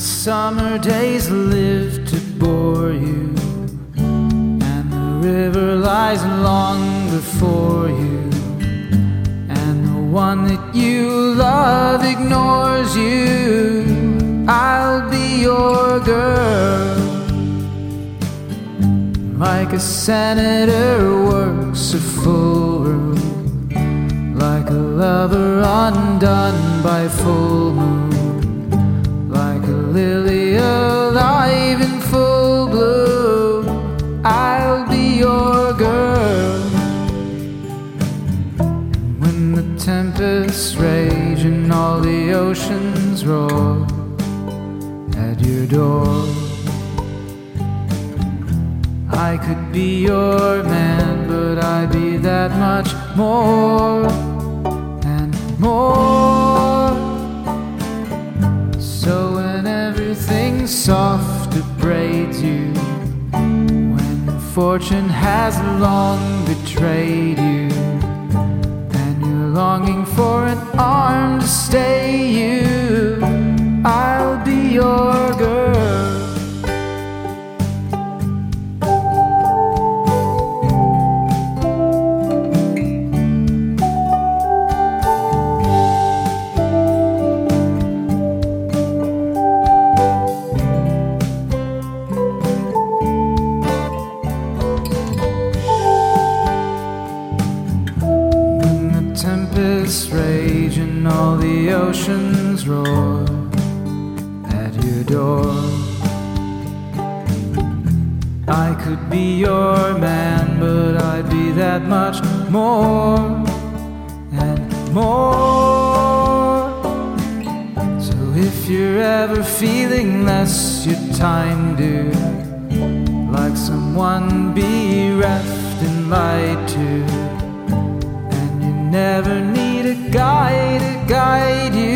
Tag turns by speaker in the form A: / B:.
A: the summer days live to bore you, and the river lies long before you, and the one that you love ignores you. I'll be your girl, like a senator works a full room, like a lover undone by full rage and all the oceans roar at your door, I could be your man, but I'd be that much more and more. So when everything's soft, it braids you. When fortune has long betrayed you, longing for an rage and all the oceans roar at your door, I could be your man, but I'd be that much more and more. So if you're ever feeling less your time, dude, like someone bereft and lied to. And you never need I you.